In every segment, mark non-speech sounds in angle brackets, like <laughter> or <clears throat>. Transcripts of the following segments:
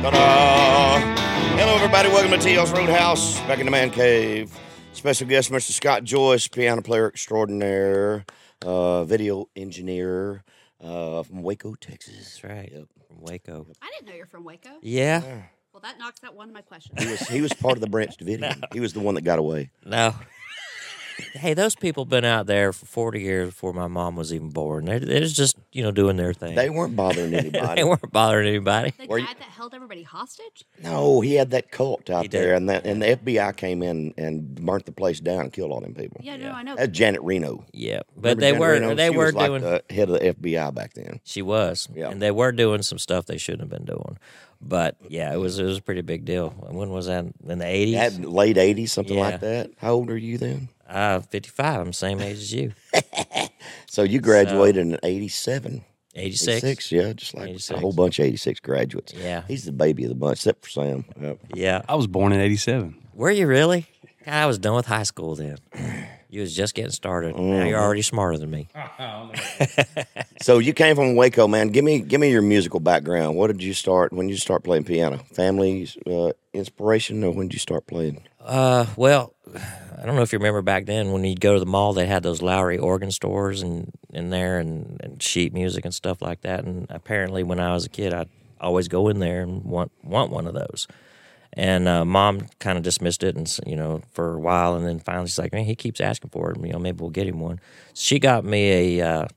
Ta-da! Hello, everybody. Welcome to TL's Roadhouse, back in the man cave. Special guest, Mr. Scott Joyce, piano player extraordinaire, uh, video engineer uh, from Waco, Texas. That's right. Yep. From Waco. I didn't know you're from Waco. Yeah. Well, that knocks out one of my questions. He was he was part of the Branch Davidian. <laughs> He was the one that got away. No. Hey, those people been out there for 40 years before my mom was even born. They're, they're just, you know, doing their thing. They weren't bothering <laughs> anybody. they weren't bothering anybody. The Were guy you- that held everybody hostage? No, he had that cult out He did. there, and that and the FBI came in and burnt the place down and killed all them people. Yeah, no, I know. That's Janet Reno. Yeah. Remember But they Janet were Reno? they She were was like doing the head of the FBI back then. She was. Yeah. And they were doing some stuff they shouldn't have been doing. But yeah, it was it was a pretty big deal. When was that? In the 80s? Had late eighties, something Yeah. like that. How old are you then? Uh, 55. I'm the same age as you. <laughs> So you graduated in eighty seven. 86. 86, yeah, just like a 86. whole bunch of 86 graduates. Yeah. He's the baby of the bunch, except for Sam. Yep. Yeah. I was born in '87. Were you really? God, I was done with high school then. <clears throat> You was just getting started. Now you're already smarter than me. <laughs> <laughs> So you came from Waco, man. Give me give me your musical background. What did you start when you start playing piano? Family uh, inspiration, or when did you start playing? Uh, well, I don't know if you remember back then when you'd go to the mall, they had those Lowrey organ stores and in there and, and sheet music and stuff like that. And apparently, when I was a kid, I'd always go in there and want want one of those. And uh, mom kind of dismissed it, and you know, for a while, and then finally she's like, "Man, he keeps asking for it. You know, maybe we'll get him one." She got me a, uh,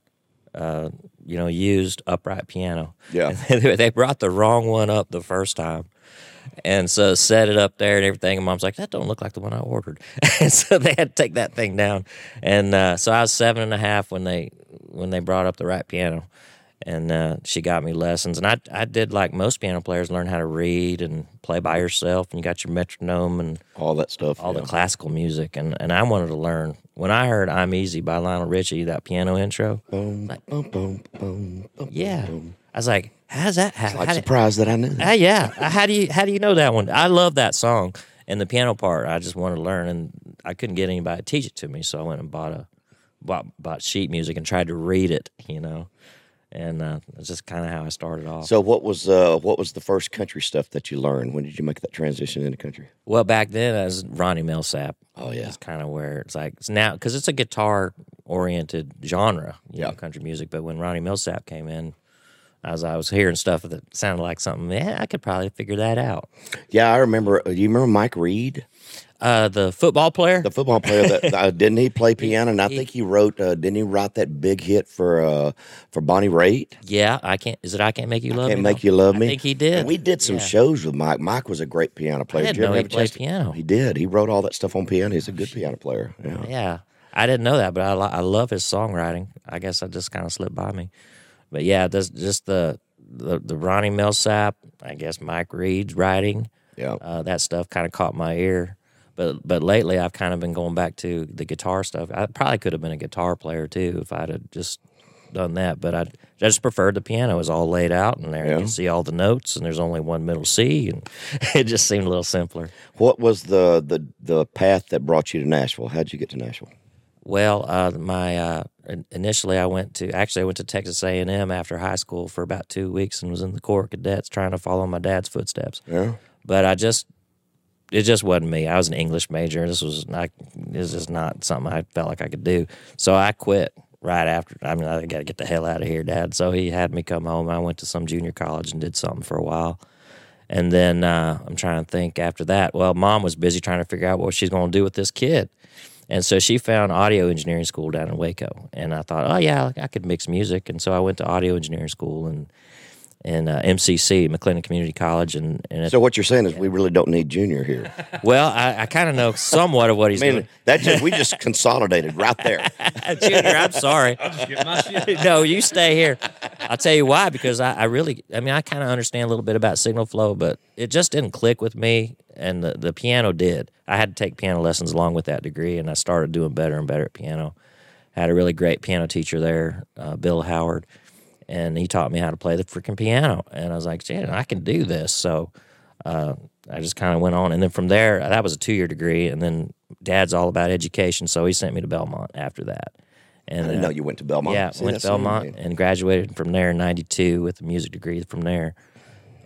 uh, you know, used upright piano. Yeah. <laughs> And they brought the wrong one up the first time. And so set it up there and everything. And mom's like, that don't look like the one I ordered. <laughs> and so they had to take that thing down. And uh, so I was seven and a half when they when they brought up the right piano. And uh, she got me lessons. And I I did like most piano players, learn how to read and play by yourself. And you got your metronome and All that stuff. all yeah. the classical music. And, and I wanted to learn. When I heard I'm Easy by Lionel Richie, that piano intro, Boom, boom, boom, boom, boom, yeah. boom. I was like, how's that happen? Like surprised that I knew. that. Uh, yeah. How do you how do you know that one? I love that song and the piano part. I just wanted to learn, and I couldn't get anybody to teach it to me, so I went and bought a bought, bought sheet music and tried to read it. You know, and uh, that's just kind of how I started off. So what was uh, what was the first country stuff that you learned? When did you make that transition into country? well, back then I was Ronnie Milsap. Oh yeah, It's kind of where it's like it's now because it's a guitar oriented genre, you know, Yeah. country music. But when Ronnie Milsap came in. As I was hearing stuff that sounded like something, yeah, I could probably figure that out. yeah. I remember. Do you remember Mike Reid, Uh, the football player, the football player? That <laughs> uh, didn't he play piano? And I he- think he wrote. Uh, didn't he write that big hit for uh, for Bonnie Raitt? Yeah, I can't. Is it I can't make you love I Can't me? make you love me. I think he did. And we did some Yeah. shows with Mike. Mike was a great piano player. didn't Did you know he played piano. He did. He wrote all that stuff on piano. He's a good piano player. Yeah. Yeah, I didn't know that, but I I love his songwriting. I guess I just kind of slipped by me. But yeah, this, just the, the the Ronnie Milsap, I guess Mike Reid's writing, Yeah. uh, that stuff kind of caught my ear. But but lately, I've kind of been going back to the guitar stuff. I probably could have been a guitar player too if I'd have just done that. But I just preferred the piano. It was all laid out in there. Yeah. You can see all the notes, and there's only one middle C, and <laughs> it just seemed a little simpler. What was the, the the path that brought you to Nashville? How'd you get to Nashville? Well, uh, my uh, initially I went to actually I went to Texas A and M after high school for about two weeks and was in the Corps of Cadets trying to follow my dad's footsteps. Yeah. But I just it just wasn't me. I was an English major. This was not this is not something I felt like I could do. So I quit right after. I mean, I got to get the hell out of here, Dad. So he had me come home. I went to some junior college and did something for a while. And then uh, I'm trying to think after that. Well, mom was busy trying to figure out what she's going to do with this kid. And so she found audio engineering school down in Waco. And I thought, oh, yeah, I could mix music. And so I went to audio engineering school and and uh, MCC, McLennan Community College. And, and So what you're saying is we really don't need Junior here. <laughs> well, I, I kind of know somewhat of what he's I mean, doing. that just we just <laughs> consolidated right there. <laughs> Junior, I'm sorry. no, you stay here. I'll tell you why, because I, I really, I mean, I kind of understand a little bit about signal flow, but it just didn't click with me, and the, the piano did. I had to take piano lessons along with that degree, and I started doing better and better at piano. Had a really great piano teacher there, uh, Bill Howard, and he taught me how to play the freaking piano. And I was like, "Yeah, I can do this." So uh, I just kind of went on, and then from there, that was a two year degree, and then Dad's all about education, so he sent me to Belmont after that I And didn't uh, know you went to Belmont. yeah, See, went to Belmont and graduated from there in '92 with a music degree from there.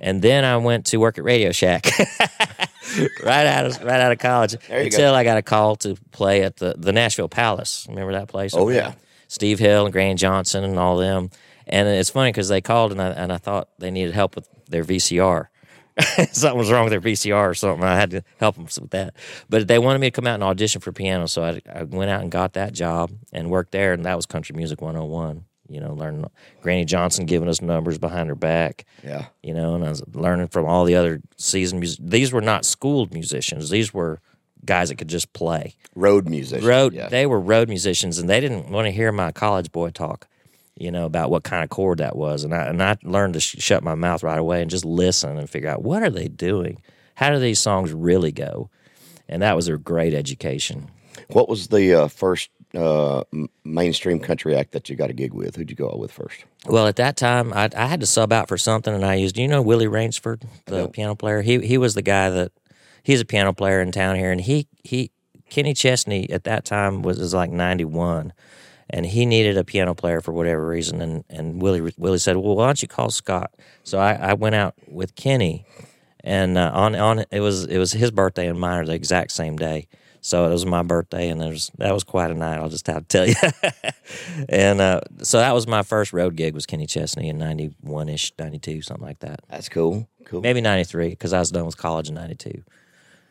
And then I went to work at Radio Shack <laughs> right out of right out of college you go. until I got a call to play at the the Nashville Palace. Remember that place? Oh, yeah. Steve Hill and Grant Johnson and all them. And it's funny because they called and I and I thought they needed help with their VCR. <laughs> something was wrong with their VCR or something. I had to help them with that. But they wanted me to come out and audition for piano, so I, I went out and got that job and worked there, and that was Country Music 101. You know, learning Granny Johnson giving us numbers behind her back. Yeah. You know, and I was learning from all the other seasoned music. These were not schooled musicians. These were guys that could just play Road musician. road Yeah. they were road musicians and they didn't want to hear my college boy talk you know about what kind of chord that was. And i and i learned to sh- shut my mouth right away and just listen and figure out what are they doing? How do these songs really go? And that was a great education. What was the uh, first uh, mainstream country act that you got a gig with? Who'd you go out with first? well at that time i, I had to sub out for something and i used you know willie rainsford the piano player? He he was the guy that he's a piano player in town here and he he kenny chesney at that time was, was like 91 and he needed a piano player for whatever reason and and willie willie said well why don't you call scott so i, I went out with kenny and uh, on on it was it was his birthday and mine are the exact same day so it was my birthday and was that was quite a night i'll just have to tell you <laughs> and uh, so that was my first road gig was kenny chesney in 91ish 92 something like that That's cool. Cool. maybe 93 because i was done with college in 92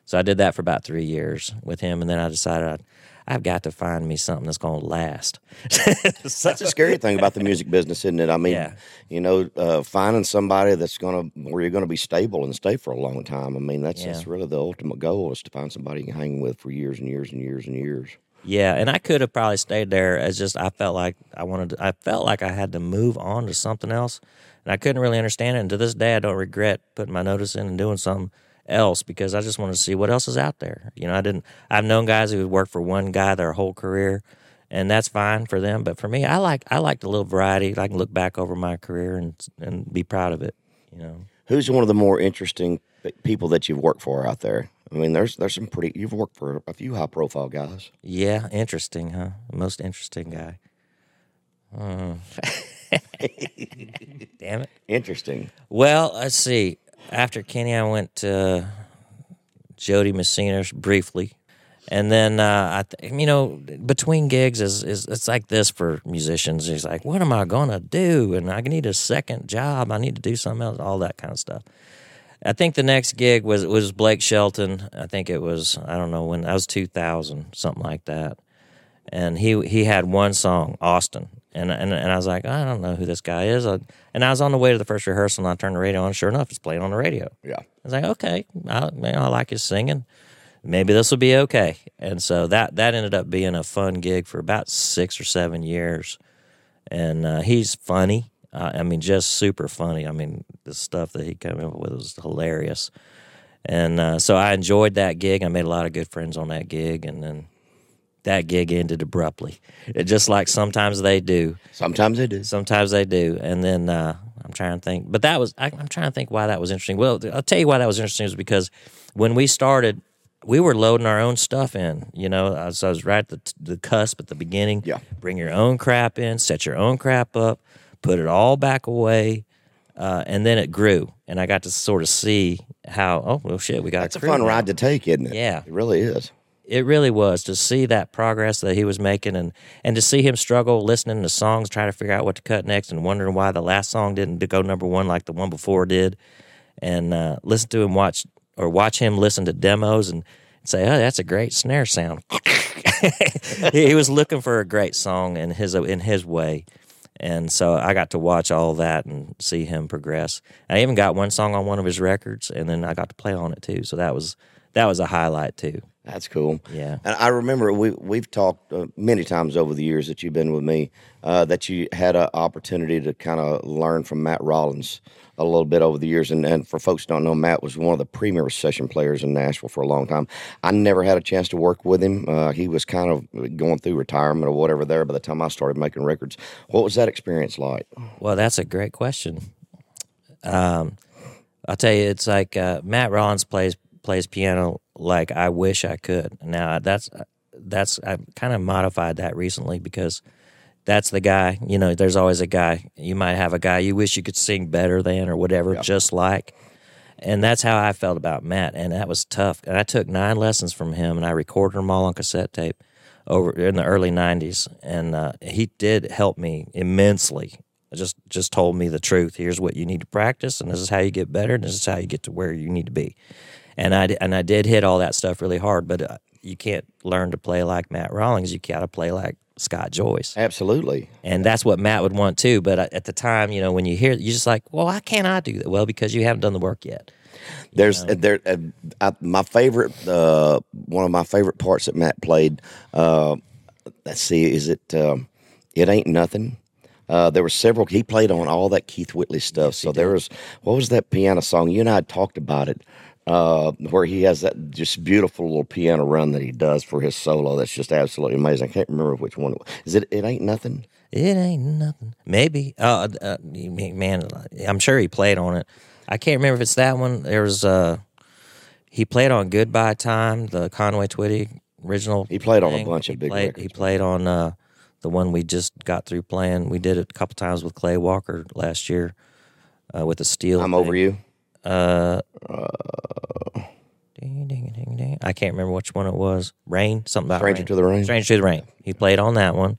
so i did that for about three years with him and then i decided I'd, i've got to find me something that's going to last <laughs> That's a scary thing about the music business, isn't it? I mean, Yeah. you know, uh, finding somebody that's gonna where you're gonna be stable and stay for a long time. I mean, that's that's really the ultimate goal is to find somebody you can hang with for years and years and years and years. Yeah, and I could have probably stayed there as just I felt like I wanted to, I felt like I had to move on to something else. And I couldn't really understand it. And to this day I don't regret putting my notice in and doing something else because I just wanted to see what else is out there. You know, I didn't I've known guys who worked for one guy their whole career and that's fine for them, but for me I like I like a little variety. I can look back over my career and and be proud of it, you know. Who's one of the more interesting people that you've worked for out there? I mean, there's there's some pretty. You've worked for a few high profile guys. Yeah, interesting, huh? Most interesting guy. Hmm. <laughs> <laughs> Damn it. Interesting. Well, let's see. After Kenny, I went to Jo Dee Messina briefly, and then uh, I, th- you know, between gigs is is it's like this for musicians. It's like, what am I gonna do? And I need a second job. I need to do something else. All that kind of stuff. I think the next gig was was Blake Shelton. I think it was I don't know when that was two thousand something like that, and he he had one song Austin, and and and I was like I don't know who this guy is, I, and I was on the way to the first rehearsal and I turned the radio on. Sure enough, it's playing on the radio. Yeah. I was like okay, I, man, I like his singing. Maybe this will be okay, and so that that ended up being a fun gig for about six or seven years, and uh, he's funny. Uh, I mean, just super funny. I mean, the stuff that he came up with was hilarious. And uh, so I enjoyed that gig. I made a lot of good friends on that gig. And then that gig ended abruptly. It, just like sometimes they do. Sometimes they do. Sometimes they do. And then uh, I'm trying to think. But that was, I, I'm trying to think why that was interesting. Well, I'll tell you why that was interesting is because when we started, we were loading our own stuff in. You know, I was, I was right at the, the cusp at the beginning. Yeah. Bring your own crap in, set your own crap up, put it all back away. Uh, and then it grew, and I got to sort of see how. Oh well, shit, we got That's a fun now. ride to take, isn't it? Yeah. It really is. It really was to see that progress that he was making, and and to see him struggle listening to songs, trying to figure out what to cut next, and wondering why the last song didn't go number one like the one before did, and uh, listen to him watch or watch him listen to demos and say, "Oh, that's a great snare sound." <laughs> he, was looking for a great song in his in his way, and so I got to watch all that and see him progress. I even got one song on one of his records, and then I got to play on it too. So that was that was a highlight too. That's cool. Yeah. And I remember we we've talked uh, many times over the years that you've been with me uh, that you had an opportunity to kind of learn from Matt Rollings a little bit over the years. And, and for folks who don't know, Matt was one of the premier session players in Nashville for a long time. I never had a chance to work with him. Uh, he was kind of going through retirement or whatever there by the time I started making records. What was that experience like? Well, that's a great question. Um, I'll tell you, it's like uh, Matt Rollings plays plays piano like I wish I could. Now that's that's I kind of modified that recently because that's the guy. You know, there's always a guy. You might have a guy you wish you could sing better than or whatever, just like. And that's how I felt about Matt, and that was tough. And I took nine lessons from him, and I recorded them all on cassette tape over in the early '90s. And uh, he did help me immensely. Just just told me the truth. Here's what you need to practice, and this is how you get better, and this is how you get to where you need to be. And I and I did hit all that stuff really hard, but uh, you can't learn to play like Matt Rollings. You got to play like Scott Joyce Absolutely. and that's what Matt would want too. But uh, at the time, you know, when you hear, you're just like, well, why can't I do that? Well, because you haven't done the work yet. There's there uh, I, my favorite uh, one of my favorite parts that Matt played. Uh, let's see, is it? Um, it ain't nothing. Uh, there were several. He played on all that Keith Whitley stuff. so there was what was that piano song? You and I had talked about it, uh, where he has that just beautiful little piano run that he does for his solo. That's just absolutely amazing. I can't remember which one. It was. Is it? It ain't nothing. It ain't nothing. Maybe. Uh, uh, man, I'm sure he played on it. I can't remember if it's that one. There was uh, he played on Goodbye Time, the Conway Twitty original. He played on a thing. bunch of He big played, records. He played on uh, the one we just got through playing. We did it a couple times with Clay Walker last year uh, with the steel. I'm over you. Uh, ding, ding, ding, ding. I can't remember which one it was. Rain, something about Stranger rain. to the Rain. Stranger to the Rain. He played on that one.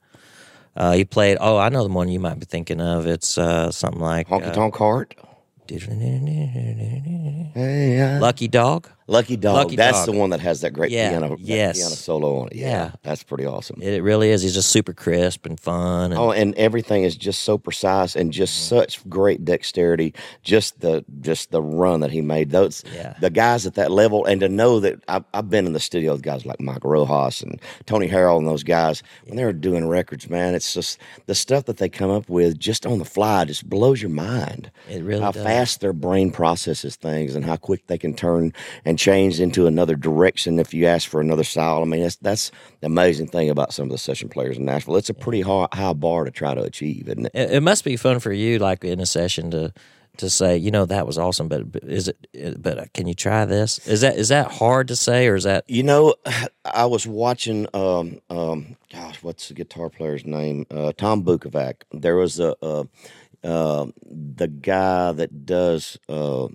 Uh, he played. Oh, I know the one you might be thinking of. It's uh, something like Honky uh, Tonk Heart. Hey, uh, Lucky Dog. Lucky Dog. Lucky that's Dog. the one that has that great Yeah, piano, yes. piano solo on it. Yeah, Yeah. that's pretty awesome. It, it really is. He's just super crisp and fun. And, Oh, and everything is just so precise and just Mm-hmm. such great dexterity. Just the just the run that he made. Those Yeah. the guys at that level, and to know that I've, I've been in the studio with guys like Mike Rojas and Tony Harrell and those guys when they were doing records. Man, it's just the stuff that they come up with just on the fly just blows your mind. It really how does. fast their brain processes things and how quick they can turn and change into another direction if you ask for another style. I mean, that's that's the amazing thing about some of the session players in Nashville. It's a pretty high, high bar to try to achieve, isn't it? it, it must be fun for you, like in a session, to to say, you know, that was awesome, but, is it? But uh, can you try this? Is that is that hard to say, or is that? You know, <sighs> I was watching. Um, um, gosh, what's the guitar player's name? Uh, Tom Bukovac. There was a, uh uh, the guy that does uh,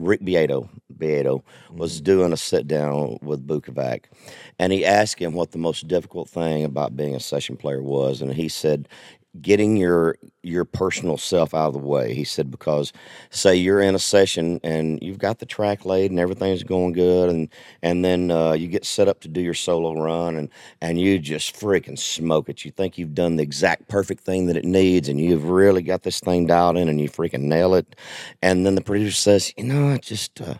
Rick Beato. Beato was mm-hmm. doing a sit down with Bukovac, and he asked him what the most difficult thing about being a session player was, and he said, "Getting your your personal self out of the way." He said because, say you're in a session and you've got the track laid and everything's going good, and and then uh, you get set up to do your solo run, and and you just freaking smoke it. You think you've done the exact perfect thing that it needs, and you've really got this thing dialed in, and you freaking nail it, and then the producer says, "You know, I just." Uh,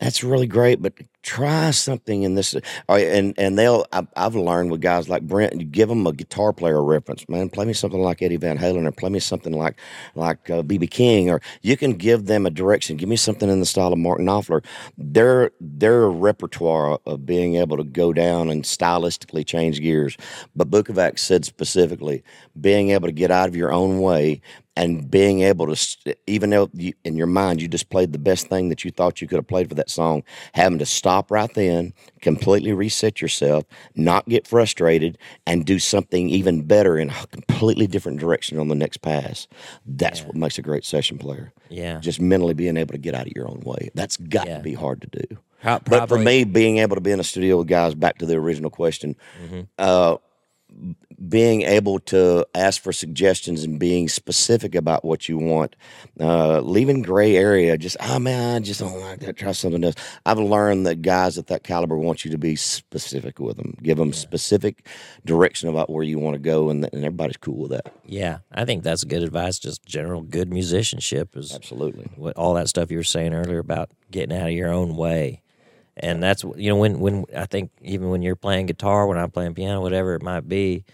that's really great, but try something in this. uh, And and they'll. I've, I've learned with guys like Brent. You give them a guitar player reference, man. Play me something like Eddie Van Halen, or play me something like like uh, BB King, or you can give them a direction. Give me something in the style of Martin Knopfler. Their their repertoire of being able to go down and stylistically change gears. But Bukovac said specifically, being able to get out of your own way and being able to, even though you, in your mind you just played the best thing that you thought you could have played for that song, having to stop right then, completely reset yourself, not get frustrated, and do something even better in a completely different direction on the next pass. That's what makes a great session player. Yeah. Just mentally being able to get out of your own way. That's got Yeah. to be hard to do. But for me, being able to be in a studio with guys, back to the original question, Mm-hmm. uh, being able to ask for suggestions and being specific about what you want, uh, leaving gray area, just, oh man, I just don't like that, try something else. I've learned that guys at that caliber want you to be specific with them, give them specific direction about where you want to go, and, and everybody's cool with that. Yeah, I think that's good advice. Just general good musicianship is Absolutely. what all that stuff you were saying earlier about getting out of your own way. And that's you know when when I think even when you're playing guitar, when I'm playing piano, whatever it might be,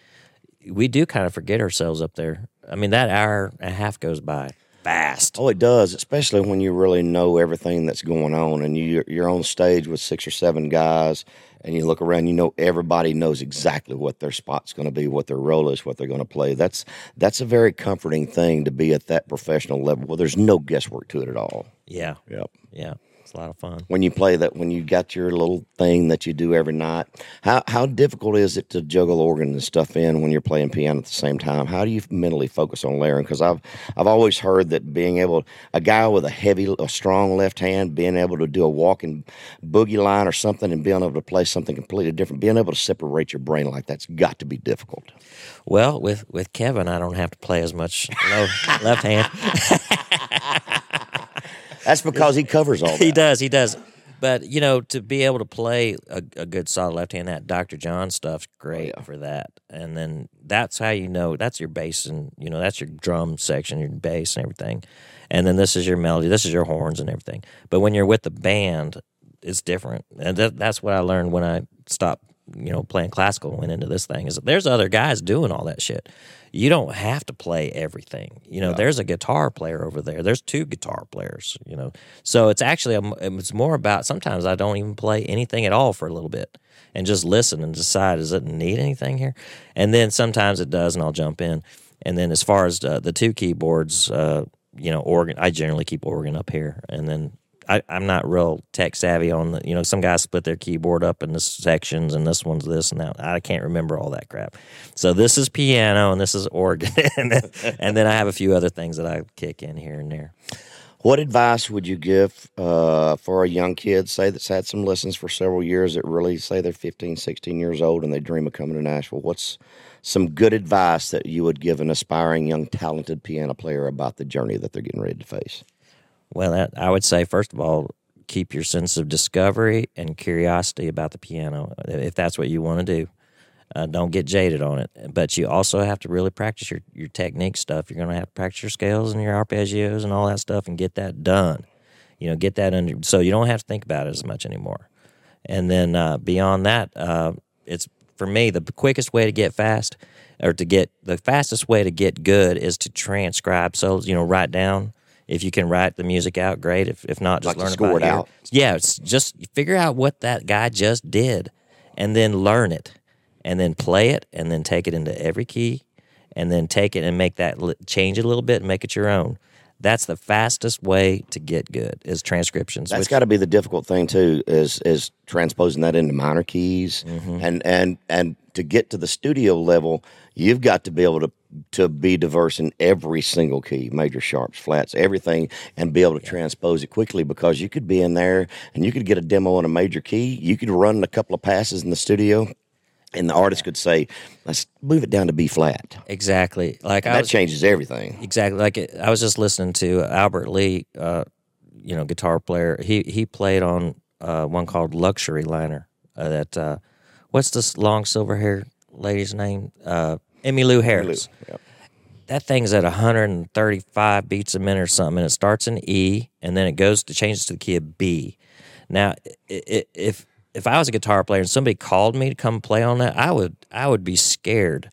we do kind of forget ourselves up there. I mean, that hour and a half goes by fast. Oh, it does, especially when you really know everything that's going on, and you you're on stage with six or seven guys, and you look around, you know everybody knows exactly what their spot's going to be, what their role is, what they're going to play. That's that's a very comforting thing to be at that professional level. Well, there's no guesswork to it at all. Yeah, Yep. yeah. It's a lot of fun. when you play that when you got your little thing that you do every night how how difficult is it to juggle organ and stuff in when you're playing piano at the same time how do you mentally focus on layering because i've i've always heard that being able a guy with a heavy a strong left hand being able to do a walking boogie line or something and being able to play something completely different being able to separate your brain like that's got to be difficult Well, with with Kevin, I don't have to play as much left hand. <laughs> that's because he covers all <laughs> that he does, he does. But you know, to be able to play a, a good solid left hand, that Dr. John stuff's oh, great yeah. for that. And then that's how you know that's your bass and you know that's your drum section, your bass and everything. And then this is your melody, this is your horns and everything. But when you're with the band, it's different. And that, that's what I learned when I stopped, you know, playing classical and went into this thing. Is that there's other guys doing all that shit. You don't have to play everything. You know, there's a guitar player over there. There's two guitar players. You know, so it's actually a, it's more about. Sometimes I don't even play anything at all for a little bit and just listen and decide does it need anything here, and then sometimes it does, and I'll jump in. And then as far as uh, the two keyboards, uh, you know, organ. I generally keep organ up here, and then I, I'm not real tech savvy on the. You know, some guys split their keyboard up into sections, and this one's this and that. I can't remember all that crap. So this is piano, and this is organ, <laughs> and then, and then I have a few other things that I kick in here and there. What advice would you give uh, for a young kid, say that's had some lessons for several years, that really say they're 15, 16 years old and they dream of coming to Nashville? What's some good advice that you would give an aspiring young talented piano player about the journey that they're getting ready to face? Well, I would say first of all, keep your sense of discovery and curiosity about the piano, if that's what you want to do. Uh, don't get jaded on it, but you also have to really practice your, your technique stuff. You're going to have to practice your scales and your arpeggios and all that stuff, and get that done. You know, get that under so you don't have to think about it as much anymore. And then uh, beyond that, uh, it's for me the quickest way to get fast, or to get the fastest way to get good is to transcribe. So you know, write down. If you can write the music out, great. If if not, just Like learn score about it ear. out? Yeah, it's just figure out what that guy just did, and then learn it, and then play it, and then take it into every key, and then take it and make that change it a little bit and make it your own. That's the fastest way to get good is transcriptions. That's got to be the difficult thing too, is is transposing that into minor keys, mm-hmm. and and and to get to the studio level, you've got to be able to to be diverse in every single key, major sharps, flats, everything, and be able to transpose it quickly because you could be in there and you could get a demo in a major key, you could run a couple of passes in the studio. And the artist could say, "Let's move it down to B flat." exactly like I That was, changes everything. Exactly. Like it, I was just listening to Albert Lee, uh, you know, guitar player. He he played on uh, one called Luxury Liner. Uh, that uh, what's this long silver hair lady's name? Uh, Emmylou Harris. Yep. That thing's at 135 beats a minute or something, and it starts in E, and then it goes to changes to the key of B. Now, if if I was a guitar player and somebody called me to come play on that, I would I would be scared.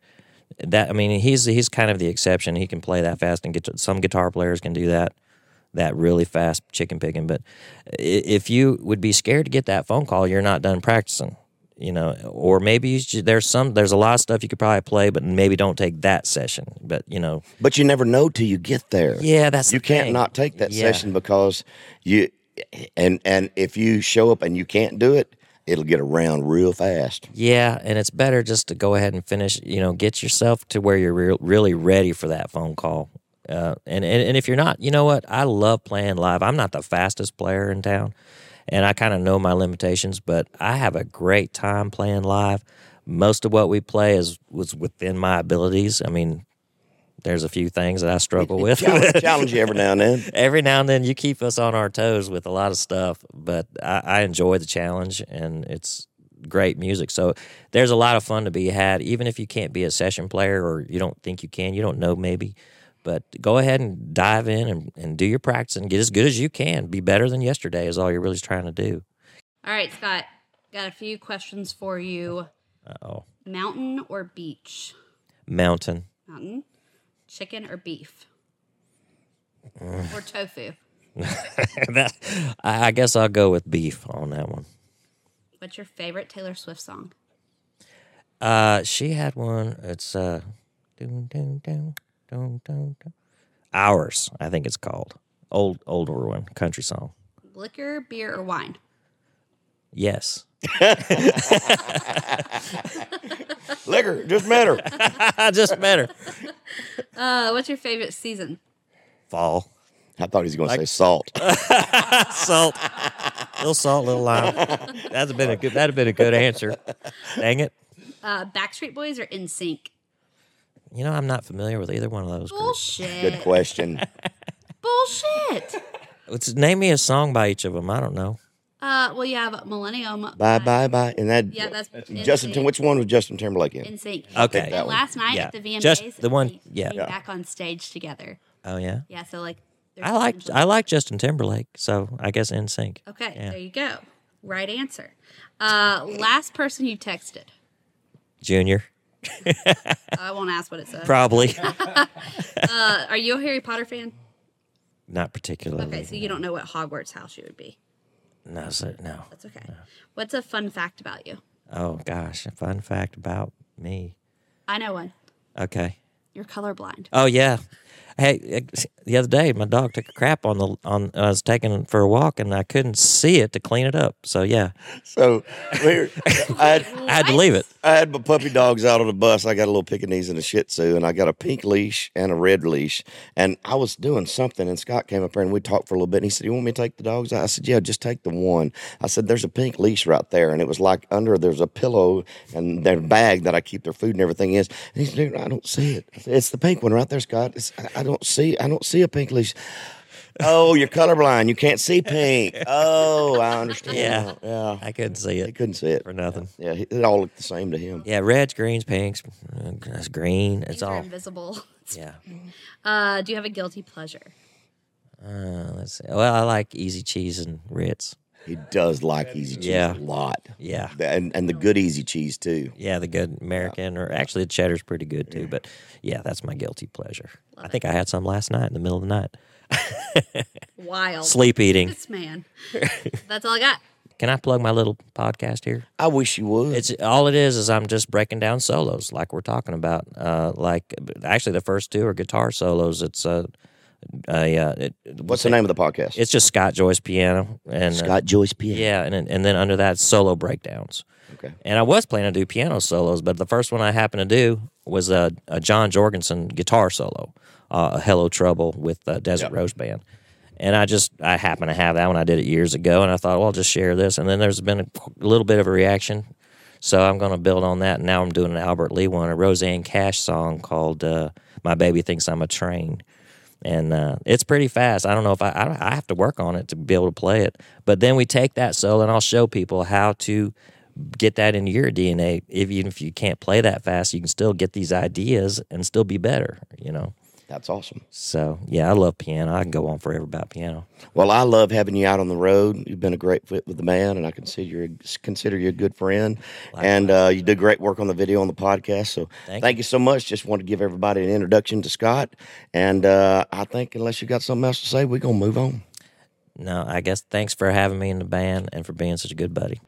That I mean, he's he's kind of the exception. He can play that fast, and get some guitar players can do that that really fast chicken picking. But if you would be scared to get that phone call, you're not done practicing. You know, or maybe you should, there's some there's a lot of stuff you could probably play, but maybe don't take that session. But you know, But you never know till you get there. yeah, that's you can't thing. not take that Yeah. session because you and and if you show up and you can't do it, it'll get around real fast. Yeah, and it's better just to go ahead and finish. You know, get yourself to where you're re- really ready for that phone call. Uh, and, and and if you're not, you know what? I love playing live. I'm not the fastest player in town, and I kind of know my limitations, but I have a great time playing live. Most of what we play is was within my abilities. I mean, there's a few things that I struggle with. Challenge, <laughs> challenge you every now and then. Every now and then, you keep us on our toes with a lot of stuff, but I, I enjoy the challenge, and it's great music. So there's a lot of fun to be had, even if you can't be a session player or you don't think you can, you don't know maybe. But go ahead and dive in and, and do your practice and get as good as you can. Be better than yesterday is all you're really trying to do. All right, Scott. Got a few questions for you. Oh, Mountain or beach? mountain. Mountain. Chicken or beef? Or tofu? <laughs> that, I I guess I'll go with beef on that one. What's your favorite Taylor Swift song? Uh, she had one. It's uh, dun, dun, dun, dun, dun, dun. ours. I think it's called old older one country song. Liquor, beer, or wine? Yes. <laughs> Liquor, just met her. I just met her. Uh, what's your favorite season? Fall. I thought he was going to say salt. <laughs> Salt. little salt, little lime. That's been a good that'd have been a good answer. Dang it. Uh, Backstreet Boys or NSYNC? You know, I'm not familiar with either one of those groups. Bullshit. Good question. Bullshit. Let's name me a song by each of them. I don't know. Uh, well, you have Millennium. bye, bye, bye. And that. Yeah, that's Justin. NSYNC. which one was Justin Timberlake in? In Sync. Okay. And that one. last night Yeah. at the VMAs, Just the one- they yeah. came Yeah. back on stage together. Oh yeah. Yeah, so like. there's I like potential. I like Justin Timberlake, so I guess NSYNC. Okay, Yeah. there you go. Right answer. Uh, last person you texted. Junior. <laughs> I won't ask what it says. Probably. <laughs> Uh, are you a Harry Potter fan? not particularly. Okay, so you don't know what Hogwarts house you would be. No, mm-hmm. sir, no. That's okay. What's a fun fact about you? Oh gosh, a fun fact about me. I know one. Okay. You're colorblind. Oh yeah. Hey, the other day my dog took a crap on the on. I was taking it for a walk and I couldn't see it to clean it up. So yeah, So <laughs> I I had to leave it. I had my puppy dogs out on the bus. I got a little Pekingese and a Shih Tzu, and I got a pink leash and a red leash. And I was doing something, and Scott came up here and we talked for a little bit. And he said, "You want me to take the dogs?" out?" I said, "Yeah, just take the one." I said, "There's a pink leash right there," and it was like under there's a pillow and their bag that I keep their food and everything is. And he said, "Dude, I don't see it. It's the pink one right there, Scott. It's, I don't see. I don't see a pink leash." Oh, you're colorblind. You can't see pink. <laughs> Oh, I understand. Yeah. yeah. I couldn't see it. He couldn't see it for nothing. Yeah, he- it all looked the same to him. Yeah, reds, greens, pinks, uh, that's green. It's Things are all. invisible. <laughs> Yeah. Uh, do you have a guilty pleasure? Uh, let's see. Well, I like easy cheese and Ritz. He does like easy cheese Yeah. a lot. Yeah. And and the good easy cheese too. Yeah, the good American, or actually the cheddar's pretty good too. But yeah, that's my guilty pleasure. I think I had some last night in the middle of the night. <laughs> Wild. Sleep eating. This man. <laughs> That's all I got. Can I plug my little podcast here? I wish you would. It's all it is is I'm just breaking down solos like we're talking about. Uh, like actually the first two are guitar solos. It's uh, uh, it, What's the name of the podcast? It's just Scott Joyce piano and uh, Scott Joyce piano. yeah, and then- and then under that solo breakdowns. Okay. And I was planning to do piano solos, but the first one I happened to do was a, a John Jorgensen guitar solo, uh, "Hello Trouble" with the Desert Yeah. Rose Band. And I just I happened to have that one. I did it years ago, and I thought, well, I'll just share this. And then there's been a little bit of a reaction, so I'm going to build on that. And now I'm doing an Albert Lee one, a Rosanne Cash song called uh, "My Baby Thinks I'm a Train." And uh, it's pretty fast. I don't know if I, I I have to work on it to be able to play it. But then we take that solo and I'll show people how to get that into your DNA. If, even if you can't play that fast, you can still get these ideas and still be better. You know. That's awesome. So yeah, I love piano. I can go on forever about piano. Well, I love having you out on the road. You've been a great fit with the man, and I consider you consider you a good friend. And uh, you did great work on the video on the podcast. So Thank thank, you. so much. Just want to give everybody an introduction to Scott. And uh, I think unless you got something else to say, we're gonna move on. No, I guess thanks for having me in the band and for being such a good buddy.